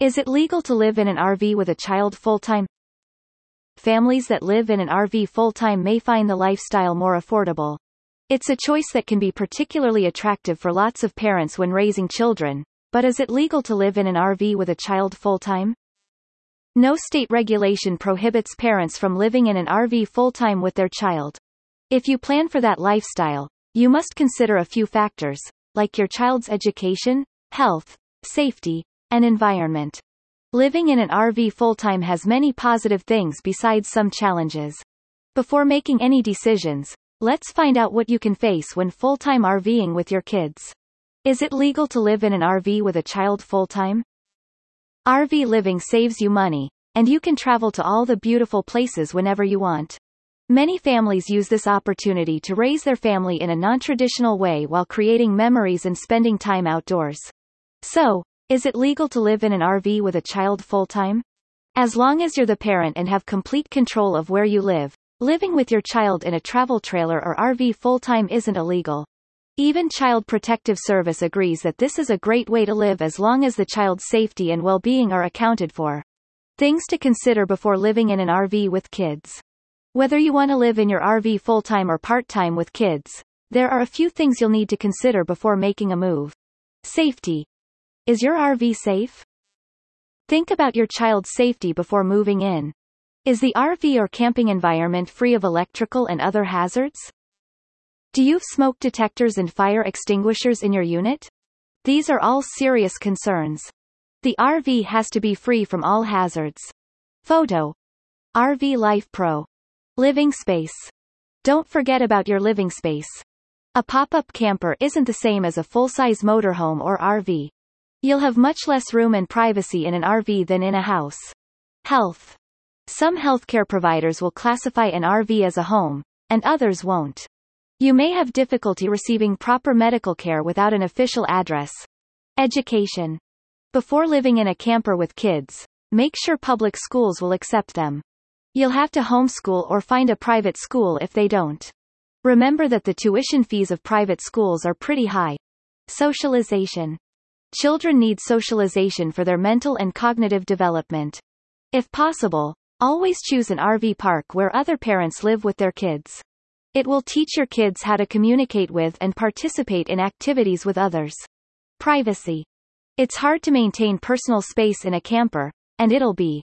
Is it legal to live in an RV with a child full-time? Families that live in an RV full-time may find the lifestyle more affordable. It's a choice that can be particularly attractive for lots of parents when raising children, but is it legal to live in an RV with a child full-time? No state regulation prohibits parents from living in an RV full-time with their child. If you plan for that lifestyle, you must consider a few factors, like your child's education, health, safety, and environment. Living in an RV full-time has many positive things besides some challenges. Before making any decisions, let's find out what you can face when full-time RVing with your kids. Is it legal to live in an RV with a child full-time? RV living saves you money, and you can travel to all the beautiful places whenever you want. Many families use this opportunity to raise their family in a non-traditional way while creating memories and spending time outdoors. So, is it legal to live in an RV with a child full-time? As long as you're the parent and have complete control of where you live, living with your child in a travel trailer or RV full-time isn't illegal. Even Child Protective Service agrees that this is a great way to live as long as the child's safety and well-being are accounted for. Things to consider before living in an RV with kids. Whether you want to live in your RV full-time or part-time with kids, there are a few things you'll need to consider before making a move. Safety. Is your RV safe? Think about your child's safety before moving in. Is the RV or camping environment free of electrical and other hazards? Do you have smoke detectors and fire extinguishers in your unit? These are all serious concerns. The RV has to be free from all hazards. Photo. RV Life Pro. Living space. Don't forget about your living space. A pop-up camper isn't the same as a full-size motorhome or RV. You'll have much less room and privacy in an RV than in a house. Health. Some healthcare providers will classify an RV as a home, and others won't. You may have difficulty receiving proper medical care without an official address. Education. Before living in a camper with kids, make sure public schools will accept them. You'll have to homeschool or find a private school if they don't. Remember that the tuition fees of private schools are pretty high. Socialization. Children need socialization for their mental and cognitive development. If possible, always choose an RV park where other parents live with their kids. It will teach your kids how to communicate with and participate in activities with others. Privacy. It's hard to maintain personal space in a camper, and it'll be